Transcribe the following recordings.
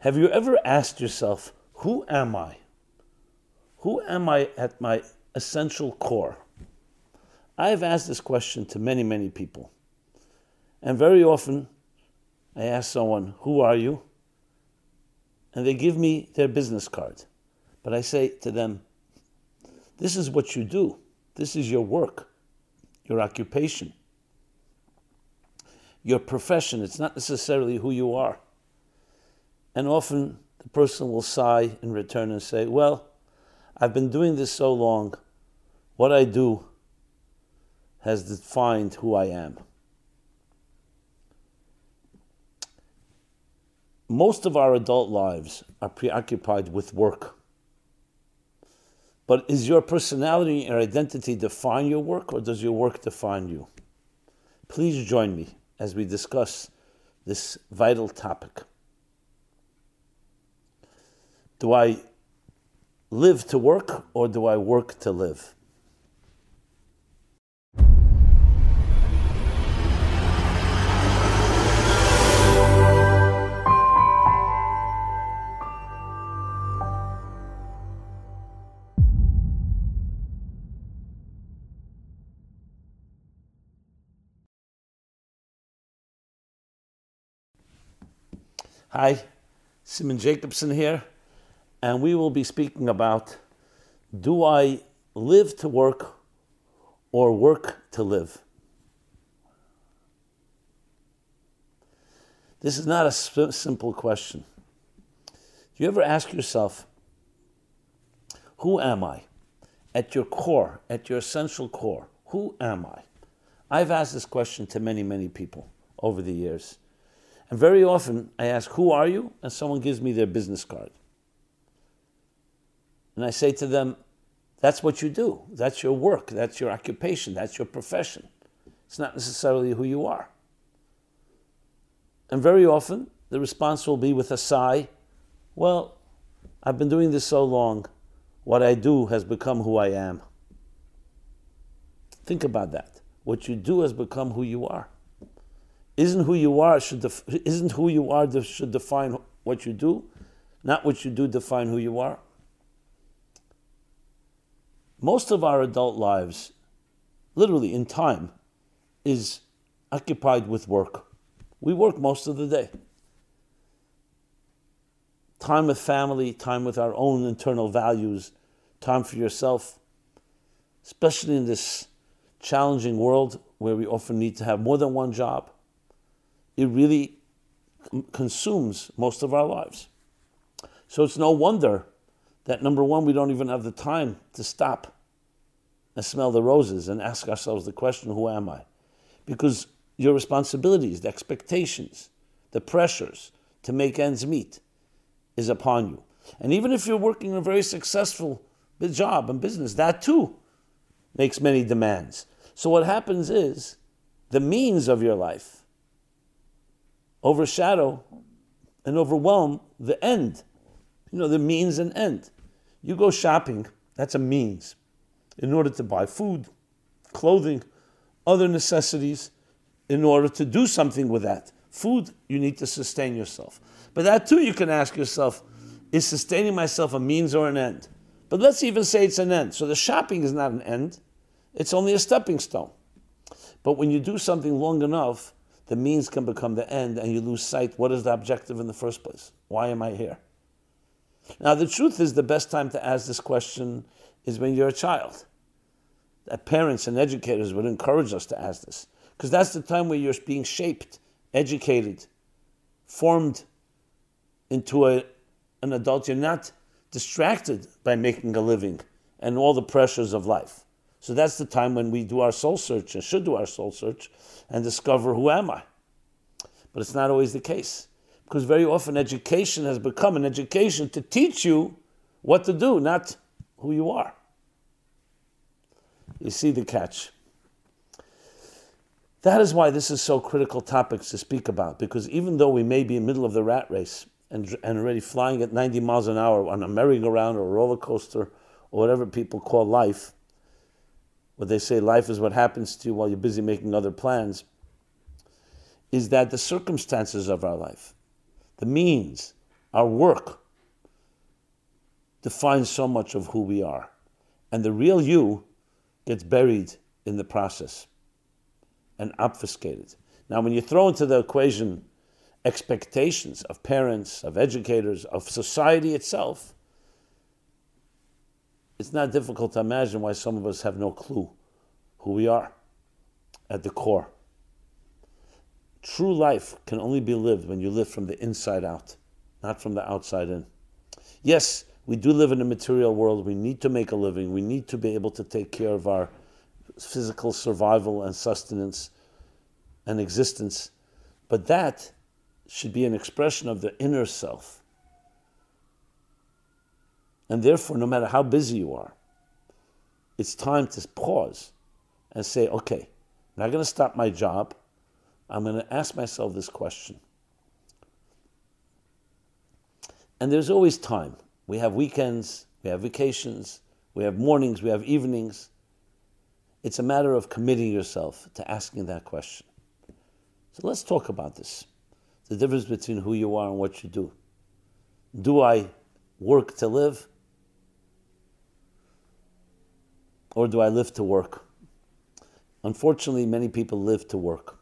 Have you ever asked yourself, who am I? Who am I at my essential core? I have asked this question to many, many people. And very often I ask someone, Who are you? And they give me their business card. But I say to them, This is what you do, this is your work, your occupation, your profession. It's not necessarily who you are. And often the person will sigh in return and say, Well, I've been doing this so long, what I do has defined who I am. Most of our adult lives are preoccupied with work. But is your personality and identity define your work, or does your work define you? Please join me as we discuss this vital topic. Do I live to work or do I work to live? Hi, Simon Jacobson here and we will be speaking about do I live to work or work to live? This is not a simple question. Do you ever ask yourself, who am I? At your core, at your essential core, who am I? I've asked this question to many, many people over the years. And very often I ask, Who are you? And someone gives me their business card. And I say to them, that's what you do. That's your work. That's your occupation. That's your profession. It's not necessarily who you are. And very often, the response will be with a sigh, well, I've been doing this so long, what I do has become who I am. Think about that. What you do has become who you are. Isn't who you are should def- isn't who you are should define what you do, not what you do define who you are. Most of our adult lives, literally in time, is occupied with work. We work most of the day. Time with family, time with our own internal values, time for yourself, especially in this challenging world where we often need to have more than one job. It really consumes most of our lives. So it's no wonder that number one, we don't even have the time to stop and smell the roses and ask ourselves the question, who am I? Because your responsibilities, the expectations, the pressures to make ends meet is upon you. And even if you're working a very successful job and business, that too makes many demands. So what happens is the means of your life overshadow and overwhelm the end. You know, the means and end. You go shopping, that's a means in order to buy food, clothing, other necessities, in order to do something with that. Food, you need to sustain yourself. But that too, you can ask yourself is sustaining myself a means or an end? But let's even say it's an end. So the shopping is not an end, it's only a stepping stone. But when you do something long enough, the means can become the end and you lose sight. What is the objective in the first place? Why am I here? Now, the truth is, the best time to ask this question is when you're a child. That parents and educators would encourage us to ask this, because that's the time where you're being shaped, educated, formed into a, an adult. You're not distracted by making a living and all the pressures of life. So that's the time when we do our soul search and should do our soul search and discover who am I. But it's not always the case because very often education has become an education to teach you what to do, not who you are. You see the catch. That is why this is so critical topics to speak about, because even though we may be in the middle of the rat race and, and already flying at 90 miles an hour on a merry-go-round or a roller coaster or whatever people call life, what they say life is what happens to you while you're busy making other plans, is that the circumstances of our life, the means, Our work defines so much of who we are. And the real you gets buried in the process and obfuscated. Now, when you throw into the equation expectations of parents, of educators, of society itself, it's not difficult to imagine why some of us have no clue who we are at the core. True life can only be lived when you live from the inside out, not from the outside in. Yes, we do live in a material world. We need to make a living. We need to be able to take care of our physical survival and sustenance and existence. But that should be an expression of the inner self. And therefore, no matter how busy you are, it's time to pause and say, okay, I'm not going to stop my job. I'm going to ask myself this question. And there's always time. We have weekends, we have vacations, we have mornings, we have evenings. It's a matter of committing yourself to asking that question. So let's talk about this the difference between who you are and what you do. Do I work to live? Or do I live to work? Unfortunately, many people live to work,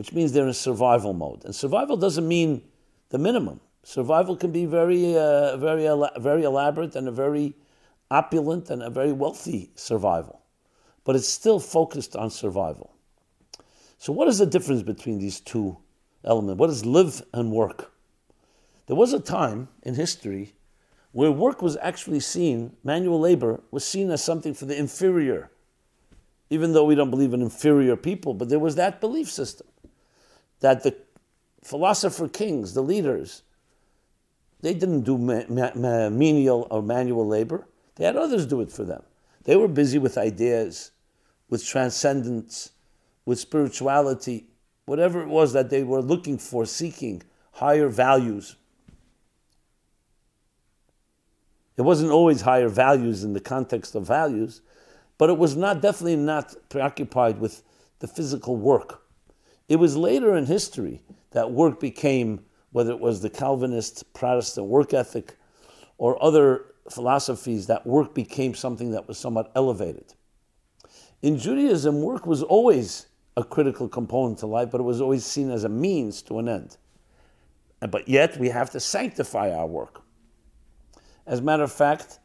which means they're in survival mode. And survival doesn't mean the minimum. Survival can be very, uh, very, very elaborate and a very opulent and a very wealthy survival, but it's still focused on survival. So, what is the difference between these two elements? What is live and work? There was a time in history where work was actually seen, manual labor was seen as something for the inferior, even though we don't believe in inferior people, but there was that belief system that the philosopher kings, the leaders, they didn't do ma- ma- menial or manual labor. They had others do it for them. They were busy with ideas, with transcendence, with spirituality, whatever it was that they were looking for, seeking higher values. It wasn't always higher values in the context of values, but it was not definitely not preoccupied with the physical work. It was later in history that work became, whether it was the Calvinist Protestant work ethic or other philosophies, that work became something that was somewhat elevated. In Judaism, work was always a critical component to life, but it was always seen as a means to an end. But yet, we have to sanctify our work. As a matter of fact,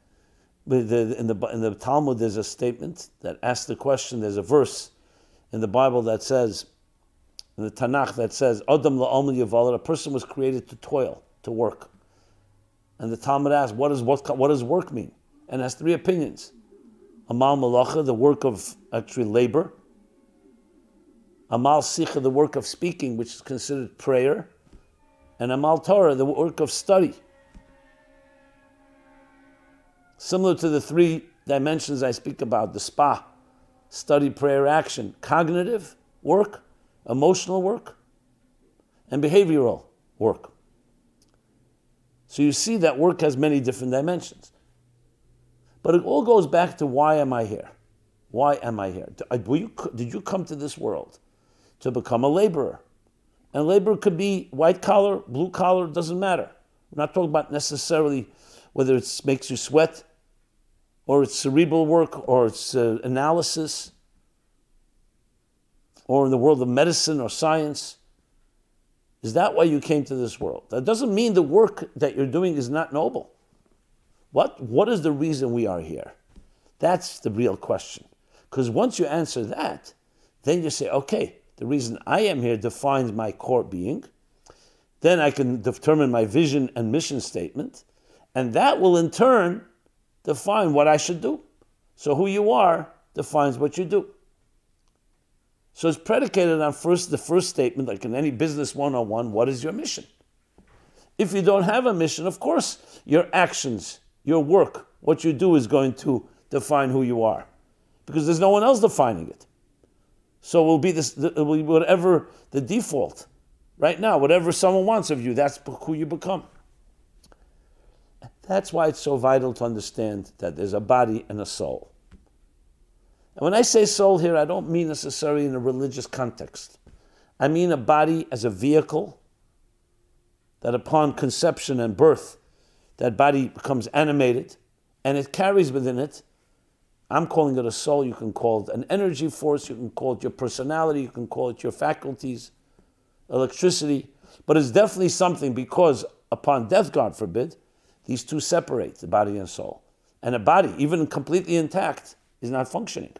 in the, in the Talmud, there's a statement that asks the question. There's a verse in the Bible that says, in the Tanakh, that says, Adam la'omer yavalar, a person was created to toil, to work. And the Talmud asks, what, is, what, what does work mean? And has three opinions. Amal malacha, the work of actually labor. Amal sicha, the work of speaking, which is considered prayer. And Amal Torah, the work of study. Similar to the three dimensions I speak about the spa, study, prayer, action, cognitive work, emotional work, and behavioral work. So you see that work has many different dimensions. But it all goes back to why am I here? Why am I here? Did you come to this world to become a laborer? And labor could be white collar, blue collar, doesn't matter. We're not talking about necessarily whether it makes you sweat, or it's cerebral work, or it's uh, analysis, or in the world of medicine or science. Is that why you came to this world? That doesn't mean the work that you're doing is not noble. What, what is the reason we are here? That's the real question. Because once you answer that, then you say, okay, the reason I am here defines my core being. Then I can determine my vision and mission statement. And that will in turn define what I should do. So who you are defines what you do. So it's predicated on first the first statement, like in any business 101, what is your mission? If you don't have a mission, of course, your actions, your work, what you do is going to define who you are. Because there's no one else defining it. So it will be this it will be whatever the default. Right now, whatever someone wants of you, that's who you become. That's why it's so vital to understand that there's a body and a soul. And when I say soul here, I don't mean necessarily in a religious context. I mean a body as a vehicle that upon conception and birth, that body becomes animated and it carries within it. I'm calling it a soul, you can call it an energy force, you can call it your personality, you can call it your faculties, electricity, but it's definitely something because upon death, God forbid, these two separate, the body and soul. And a body, even completely intact, is not functioning.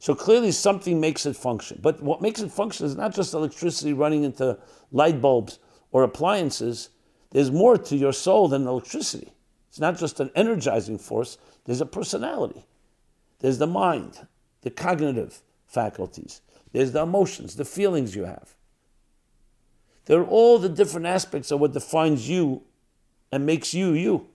So clearly something makes it function. But what makes it function is not just electricity running into light bulbs or appliances. There's more to your soul than electricity. It's not just an energizing force, there's a personality. There's the mind, the cognitive faculties, there's the emotions, the feelings you have. There are all the different aspects of what defines you and makes you you.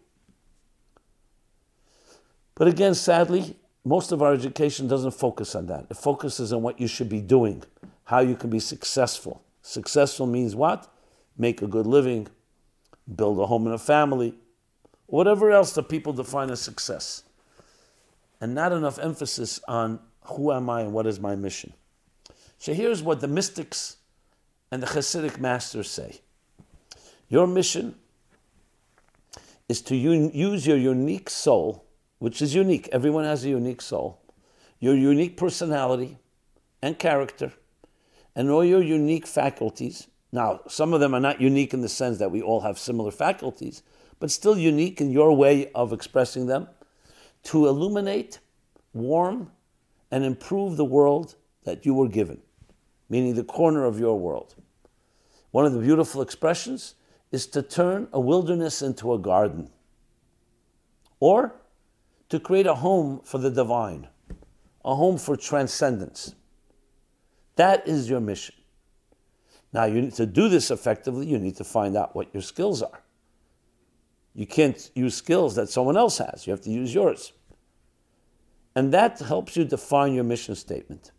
But again, sadly, most of our education doesn't focus on that. It focuses on what you should be doing, how you can be successful. Successful means what? Make a good living, build a home and a family, whatever else that people define as success. And not enough emphasis on who am I and what is my mission. So here's what the mystics and the Hasidic masters say Your mission is to use your unique soul which is unique. Everyone has a unique soul, your unique personality and character, and all your unique faculties. Now, some of them are not unique in the sense that we all have similar faculties, but still unique in your way of expressing them to illuminate, warm, and improve the world that you were given, meaning the corner of your world. One of the beautiful expressions is to turn a wilderness into a garden. Or to create a home for the divine, a home for transcendence. That is your mission. Now, you need to do this effectively, you need to find out what your skills are. You can't use skills that someone else has, you have to use yours. And that helps you define your mission statement.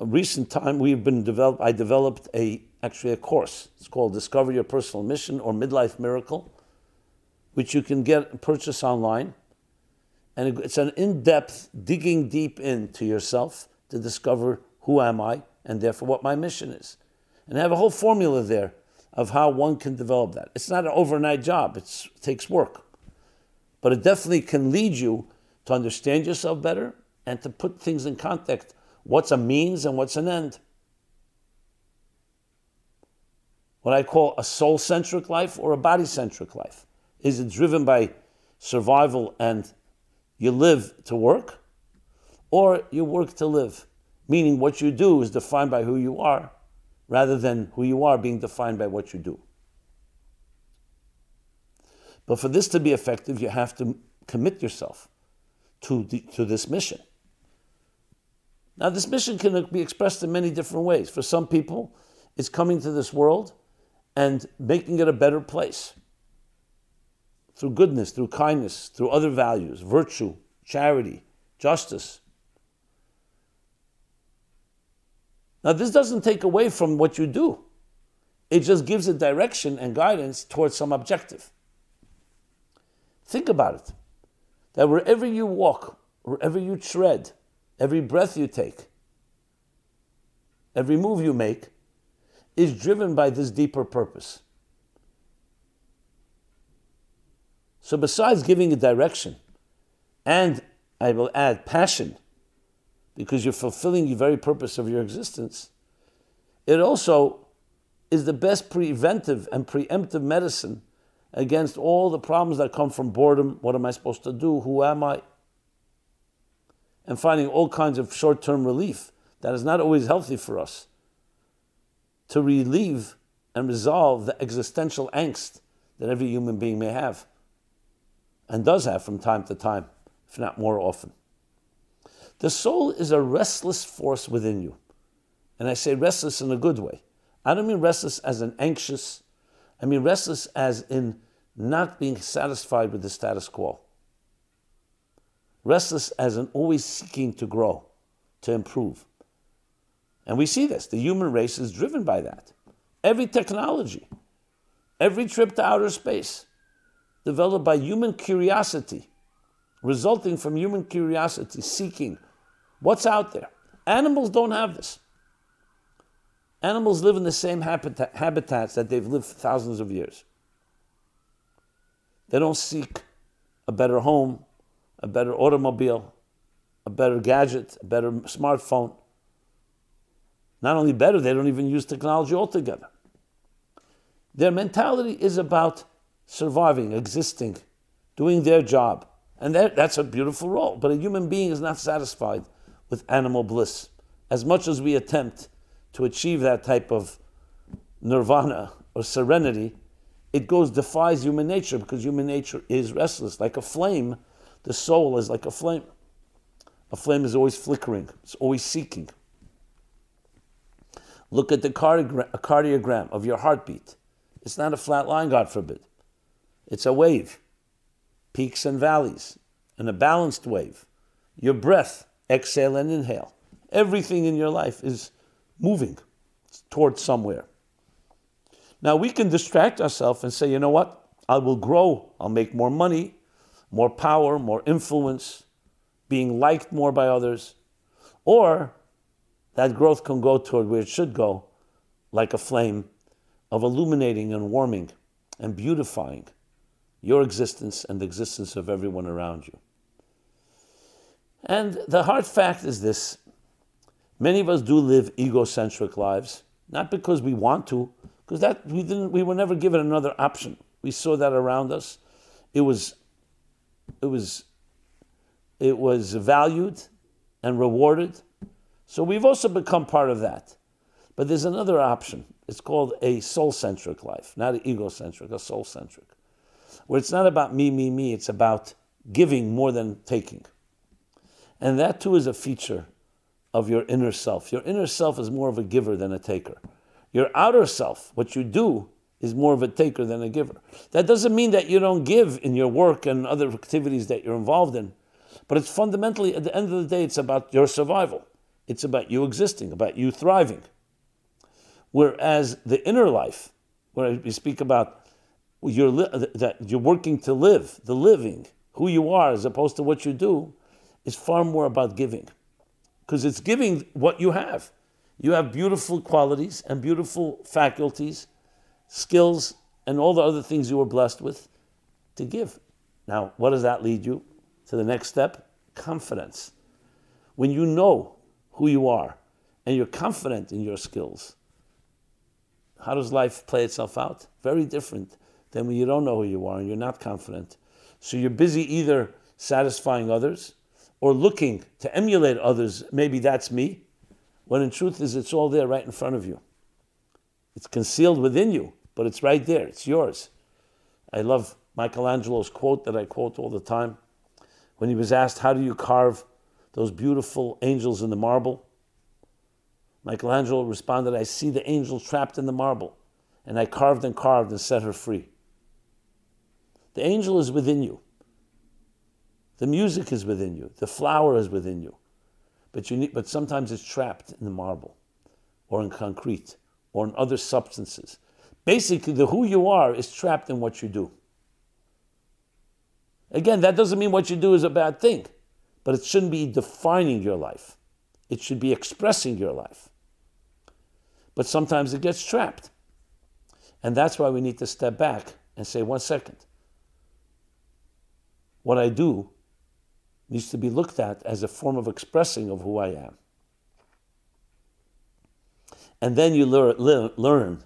A recent time we've been developed I developed a actually a course. It's called Discover Your Personal Mission or Midlife Miracle which you can get purchase online. And it's an in-depth digging deep into yourself to discover who am I and therefore what my mission is. And I have a whole formula there of how one can develop that. It's not an overnight job, it's, it takes work. But it definitely can lead you to understand yourself better and to put things in context. What's a means and what's an end? What I call a soul centric life or a body centric life. Is it driven by survival and you live to work? Or you work to live? Meaning what you do is defined by who you are rather than who you are being defined by what you do. But for this to be effective, you have to commit yourself to, the, to this mission. Now, this mission can be expressed in many different ways. For some people, it's coming to this world and making it a better place through goodness, through kindness, through other values, virtue, charity, justice. Now, this doesn't take away from what you do, it just gives a direction and guidance towards some objective. Think about it that wherever you walk, wherever you tread, every breath you take, every move you make is driven by this deeper purpose. So, besides giving a direction, and I will add passion, because you're fulfilling the very purpose of your existence, it also is the best preventive and preemptive medicine against all the problems that come from boredom. What am I supposed to do? Who am I? And finding all kinds of short term relief that is not always healthy for us to relieve and resolve the existential angst that every human being may have and does have from time to time, if not more often. The soul is a restless force within you. And I say restless in a good way. I don't mean restless as an anxious, I mean restless as in not being satisfied with the status quo. Restless as in always seeking to grow, to improve. And we see this. The human race is driven by that. Every technology, every trip to outer space, developed by human curiosity, resulting from human curiosity, seeking what's out there. Animals don't have this. Animals live in the same habitat, habitats that they've lived for thousands of years. They don't seek a better home, a better automobile, a better gadget, a better smartphone. Not only better, they don't even use technology altogether. Their mentality is about surviving, existing, doing their job. And that, that's a beautiful role. But a human being is not satisfied with animal bliss. As much as we attempt to achieve that type of nirvana or serenity, it goes defies human nature because human nature is restless. Like a flame, the soul is like a flame. A flame is always flickering, it's always seeking. Look at the cardiogram of your heartbeat. It's not a flat line, God forbid. It's a wave, peaks and valleys, and a balanced wave. Your breath, exhale and inhale. Everything in your life is moving towards somewhere. Now we can distract ourselves and say, you know what? I will grow. I'll make more money, more power, more influence, being liked more by others. Or that growth can go toward where it should go, like a flame of illuminating and warming and beautifying your existence and the existence of everyone around you. And the hard fact is this many of us do live egocentric lives, not because we want to, because that we didn't we were never given another option. We saw that around us. It was it was it was valued and rewarded. So we've also become part of that. But there's another option. It's called a soul centric life, not an egocentric, a soul centric, where it's not about me, me, me, it's about giving more than taking. And that too is a feature of your inner self. Your inner self is more of a giver than a taker. Your outer self, what you do, is more of a taker than a giver. That doesn't mean that you don't give in your work and other activities that you're involved in, but it's fundamentally, at the end of the day, it's about your survival. It's about you existing, about you thriving. Whereas the inner life, where we speak about you're li- that you're working to live, the living, who you are as opposed to what you do, is far more about giving. Because it's giving what you have. You have beautiful qualities and beautiful faculties, skills, and all the other things you were blessed with to give. Now, what does that lead you to the next step? Confidence. When you know who you are and you're confident in your skills, how does life play itself out? Very different than when you don't know who you are and you're not confident. So you're busy either satisfying others or looking to emulate others. Maybe that's me when in truth is it's all there right in front of you. It's concealed within you, but it's right there. It's yours. I love Michelangelo's quote that I quote all the time. When he was asked, How do you carve those beautiful angels in the marble? Michelangelo responded, I see the angel trapped in the marble, and I carved and carved and set her free. The angel is within you. The music is within you. The flower is within you. But, you need, but sometimes it's trapped in the marble or in concrete or in other substances. Basically, the who you are is trapped in what you do. Again, that doesn't mean what you do is a bad thing, but it shouldn't be defining your life. It should be expressing your life. But sometimes it gets trapped. And that's why we need to step back and say, one second. What I do needs to be looked at as a form of expressing of who I am. And then you learn,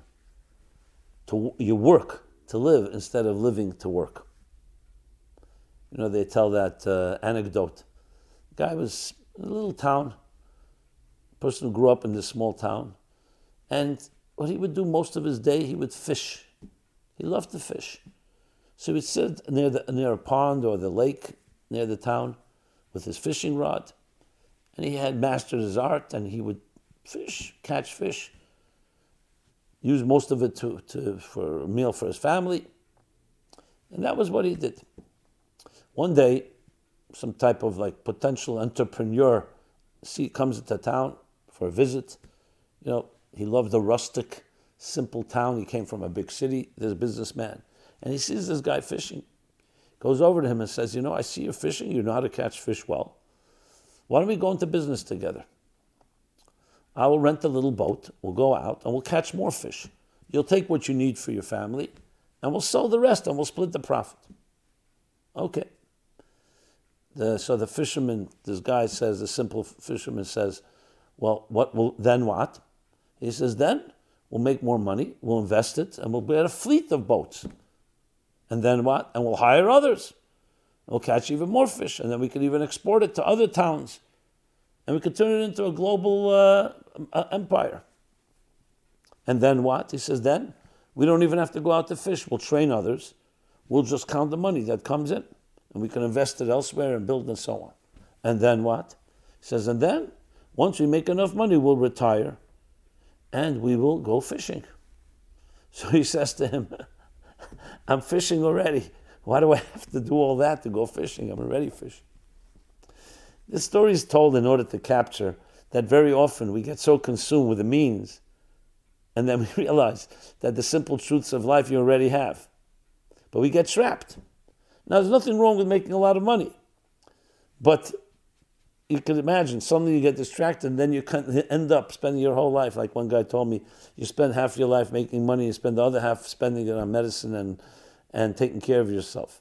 to you work to live instead of living to work. You know, they tell that uh, anecdote. The guy was in a little town, person who grew up in this small town, and what he would do most of his day, he would fish. He loved to fish. So he'd sit near, the, near a pond or the lake near the town, with his fishing rod, and he had mastered his art, and he would fish, catch fish, use most of it to, to, for a meal for his family, and that was what he did. One day, some type of like potential entrepreneur see, comes into town for a visit. You know, he loved the rustic, simple town. He came from a big city. There's a businessman, and he sees this guy fishing goes over to him and says, You know, I see you're fishing. You know how to catch fish well. Why don't we go into business together? I will rent a little boat, we'll go out, and we'll catch more fish. You'll take what you need for your family, and we'll sell the rest, and we'll split the profit. Okay. The, so the fisherman, this guy says, the simple fisherman says, well, what will then what? He says, then we'll make more money, we'll invest it, and we'll get a fleet of boats. And then what? And we'll hire others. We'll catch even more fish, and then we can even export it to other towns. And we could turn it into a global uh empire. And then what? He says, then we don't even have to go out to fish. We'll train others. We'll just count the money that comes in. And we can invest it elsewhere and build and so on. And then what? He says, and then once we make enough money, we'll retire and we will go fishing. So he says to him, I'm fishing already. Why do I have to do all that to go fishing? I'm already fishing. This story is told in order to capture that very often we get so consumed with the means and then we realize that the simple truths of life you already have. But we get trapped. Now, there's nothing wrong with making a lot of money. But you can imagine suddenly you get distracted and then you end up spending your whole life. Like one guy told me you spend half your life making money you spend the other half spending it on medicine and, and taking care of yourself.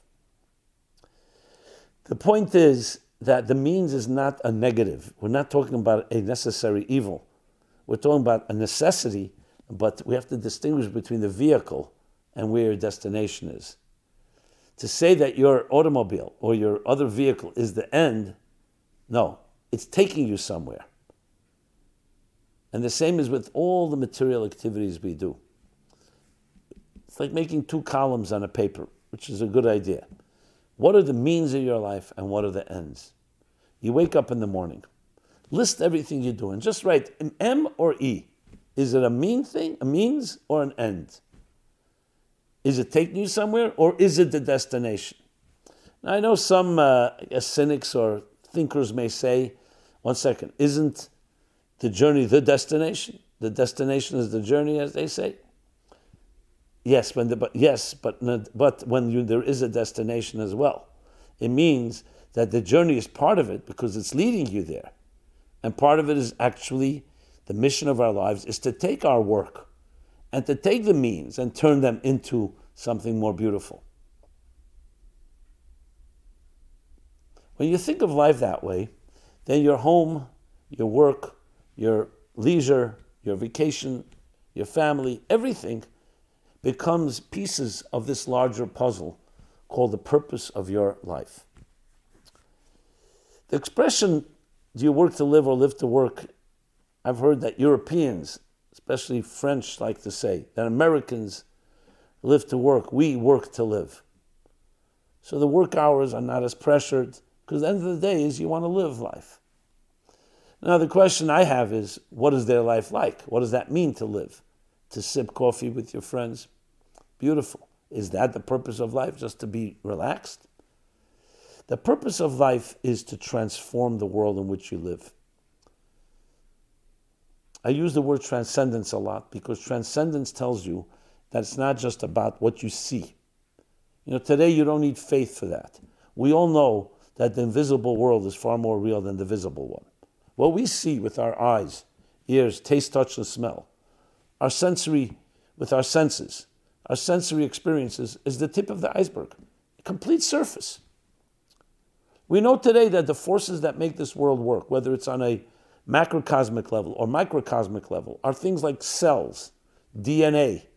The point is that the means is not a negative. We're not talking about a necessary evil. We're talking about a necessity but we have to distinguish between the vehicle and where your destination is. To say that your automobile or your other vehicle is the end no, it's taking you somewhere. And the same is with all the material activities we do. It's like making two columns on a paper, which is a good idea. What are the means of your life and what are the ends? You wake up in the morning, list everything you do, and just write an M or E. Is it a mean thing, a means, or an end? Is it taking you somewhere, or is it the destination? Now, I know some uh, cynics or thinkers may say, one second, isn't the journey the destination? The destination is the journey, as they say. Yes, when the, but yes, but but when you, there is a destination as well, it means that the journey is part of it because it's leading you there, and part of it is actually the mission of our lives is to take our work and to take the means and turn them into something more beautiful. When you think of life that way, then your home, your work, your leisure, your vacation, your family, everything becomes pieces of this larger puzzle called the purpose of your life. The expression, do you work to live or live to work? I've heard that Europeans, especially French, like to say that Americans live to work, we work to live. So the work hours are not as pressured, because the end of the day is you want to live life. Now, the question I have is what is their life like? What does that mean to live? To sip coffee with your friends? Beautiful. Is that the purpose of life, just to be relaxed? The purpose of life is to transform the world in which you live. I use the word transcendence a lot because transcendence tells you that it's not just about what you see. You know, today you don't need faith for that. We all know that the invisible world is far more real than the visible one. What we see with our eyes, ears, taste, touch, and smell, our sensory, with our senses, our sensory experiences is the tip of the iceberg, a complete surface. We know today that the forces that make this world work, whether it's on a macrocosmic level or microcosmic level, are things like cells, DNA.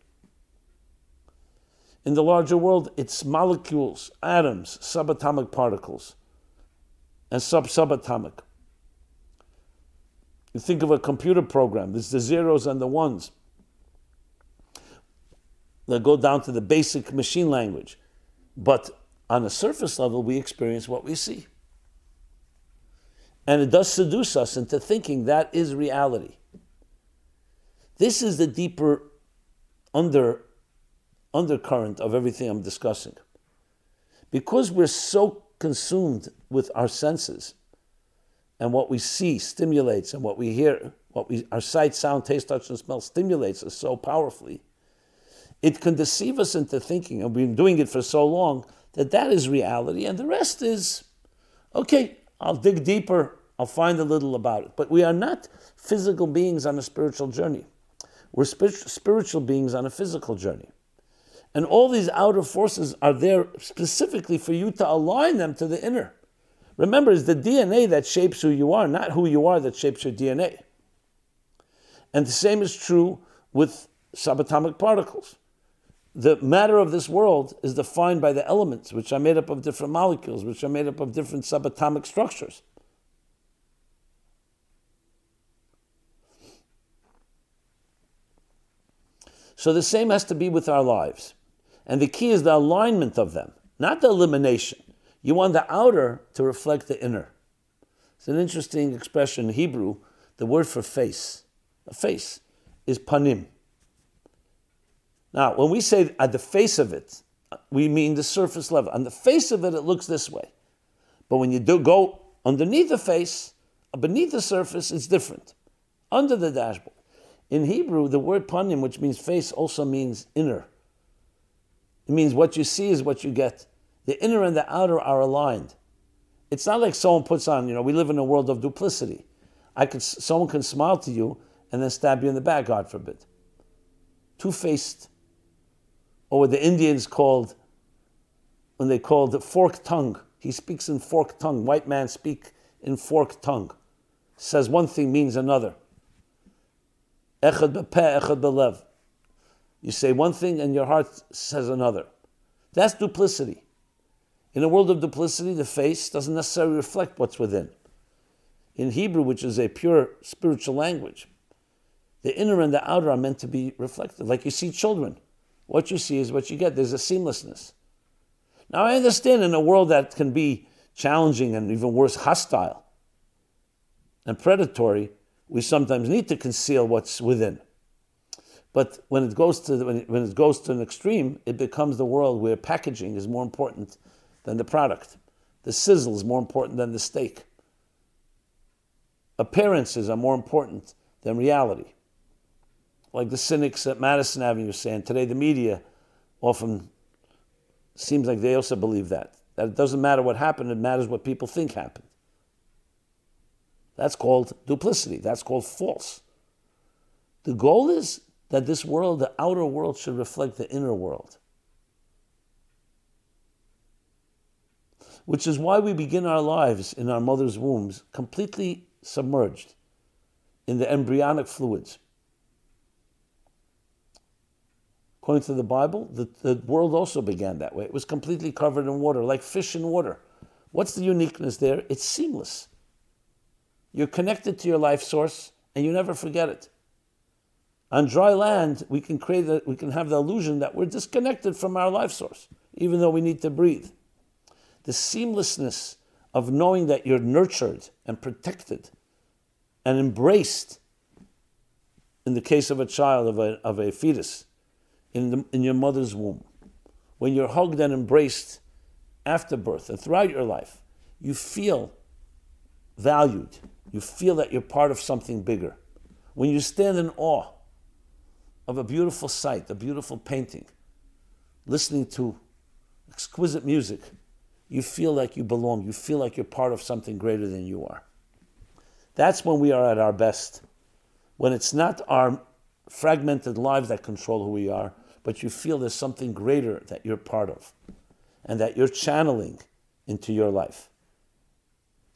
In the larger world, it's molecules, atoms, subatomic particles and sub subatomic. You think of a computer program, there's the zeros and the ones that go down to the basic machine language. But on a surface level, we experience what we see. And it does seduce us into thinking that is reality. This is the deeper under, undercurrent of everything I'm discussing. Because we're so consumed with our senses. And what we see stimulates, and what we hear, what we, our sight, sound, taste, touch, and smell stimulates us so powerfully. It can deceive us into thinking, and we've been doing it for so long, that that is reality, and the rest is, okay, I'll dig deeper, I'll I'll find a little about it. But we are not physical beings on a spiritual journey. We're spiritual beings on a physical journey. And all these outer forces are there specifically for you to align them to the inner. Remember, it's the DNA that shapes who you are, not who you are that shapes your DNA. And the same is true with subatomic particles. The matter of this world is defined by the elements, which are made up of different molecules, which are made up of different subatomic structures. So the same has to be with our lives. And the key is the alignment of them, not the elimination. You want the outer to reflect the inner. It's an interesting expression in Hebrew. The word for face, a face, is panim. Now, when we say at the face of it, we mean the surface level. On the face of it, it looks this way. But when you do go underneath the face, uh, beneath the surface, it's different. Under the dashboard. In Hebrew, the word panim, which means face, also means inner. It means what you see is what you get. The inner and the outer are aligned. It's not like someone puts on, you know, we live in a world of duplicity. I could, someone can smile to you and then stab you in the back, God forbid. Two faced. Or what the Indians called, when they called the forked tongue. He speaks in forked tongue. White man speak in forked tongue. Says one thing means another. Echad bepeh, echad belev. You say one thing and your heart says another. That's duplicity. In a world of duplicity, the face doesn't necessarily reflect what's within. In Hebrew, which is a pure spiritual language, the inner and the outer are meant to be reflected. Like you see children, what you see is what you get. There's a seamlessness. Now, I understand in a world that can be challenging and even worse, hostile and predatory, we sometimes need to conceal what's within. But when it goes to the, when, it, when it goes to an extreme, it becomes the world where packaging is more important than the product. The sizzle is more important than the steak. Appearances are more important than reality. Like the cynics at Madison Avenue are saying today, the media often seems like they also believe that. That it doesn't matter what happened, it matters what people think happened. That's called duplicity. That's called false. The goal is that this world, the outer world, should reflect the inner world. Which is why we begin our lives in our mother's wombs completely submerged in the embryonic fluids. According to the Bible, the, the world also began that way. It was completely covered in water, like fish in water. What's the uniqueness there? It's seamless. You're connected to your life source and you never forget it. On dry land, we can create a, we can have the illusion that we're disconnected from our life source, even though we need to breathe. The seamlessness of knowing that you're nurtured and protected and embraced in the case of a child, of a, of a fetus, in, the, in your mother's womb. When you're hugged and embraced after birth and throughout your life, you feel valued. You feel that you're part of something bigger. When you stand in awe of a beautiful sight, a beautiful painting, listening to exquisite music, you feel like you belong. You feel like you're part of something greater than you are. That's when we are at our best. When it's not our fragmented lives that control who we are, but you feel there's something greater that you're part of and that you're channeling into your life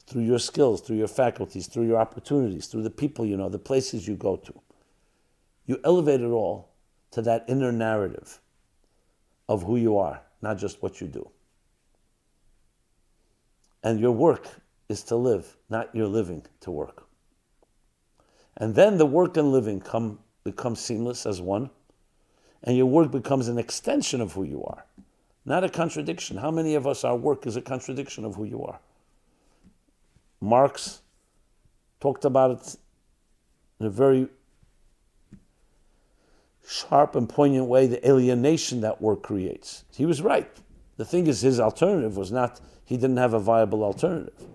through your skills, through your faculties, through your opportunities, through the people you know, the places you go to. You elevate it all to that inner narrative of who you are, not just what you do. And your work is to live, not your living to work. And then the work and living come become seamless as one, and your work becomes an extension of who you are, not a contradiction. How many of us, our work is a contradiction of who you are? Marx talked about it in a very sharp and poignant way the alienation that work creates. He was right. The thing is, his alternative was not, he didn't have a viable alternative.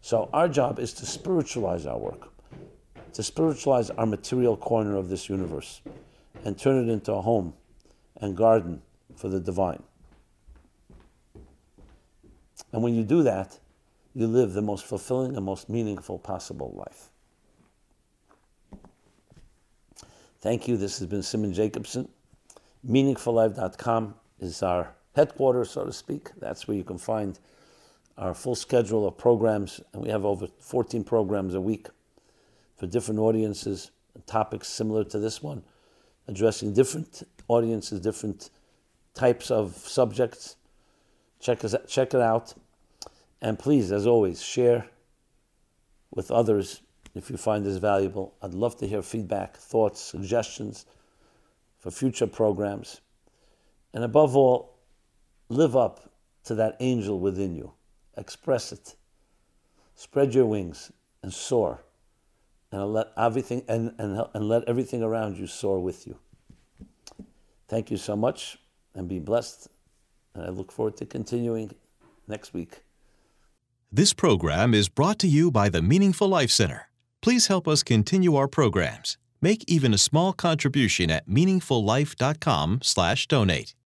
So our job is to spiritualize our work, to spiritualize our material corner of this universe and turn it into a home and garden for the divine. And when you do that, you live the most fulfilling and most meaningful possible life. Thank you. This has been Simon Jacobson. MeaningfulLife.com is our headquarters, so to speak. That's where you can find our full schedule of programs, and we have over 14 programs a week for different audiences, topics similar to this one, addressing different audiences, different types of subjects. Check, us, check it out. And please, as always, share with others if you find this valuable. I'd love to hear feedback, thoughts, suggestions for future programs. And above all, live up to that angel within you. Express it. Spread your wings and soar. And let everything and, and, and let everything around you soar with you. Thank you so much and be blessed. And I look forward to continuing next week. This program is brought to you by the Meaningful Life Center. Please help us continue our programs. Make even a small contribution at meaningfullife.com/donate.